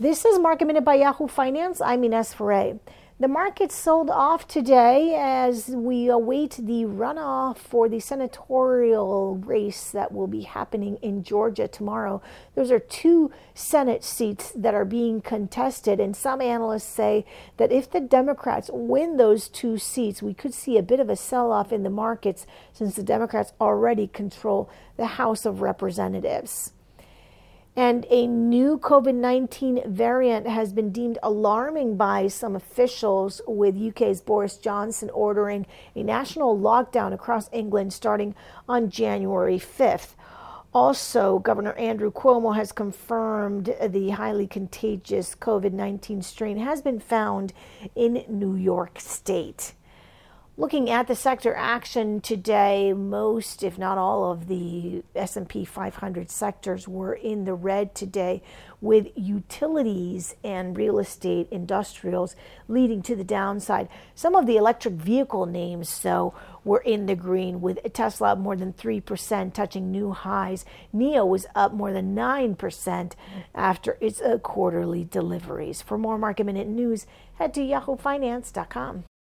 This is Market Minute by Yahoo Finance. I'm Ines Ferre. The market sold off today as we await the runoff for the senatorial race that will be happening in Georgia tomorrow. Those are two Senate seats that are being contested, and some analysts say that if the Democrats win those two seats, we could see a bit of a sell off in the markets since the Democrats already control the House of Representatives. And a new COVID 19 variant has been deemed alarming by some officials, with UK's Boris Johnson ordering a national lockdown across England starting on January 5th. Also, Governor Andrew Cuomo has confirmed the highly contagious COVID 19 strain has been found in New York State. Looking at the sector action today, most, if not all, of the S&P 500 sectors were in the red today, with utilities and real estate industrials leading to the downside. Some of the electric vehicle names, though, were in the green, with Tesla up more than 3%, touching new highs. NIO was up more than 9% after its uh, quarterly deliveries. For more market minute news, head to yahoofinance.com.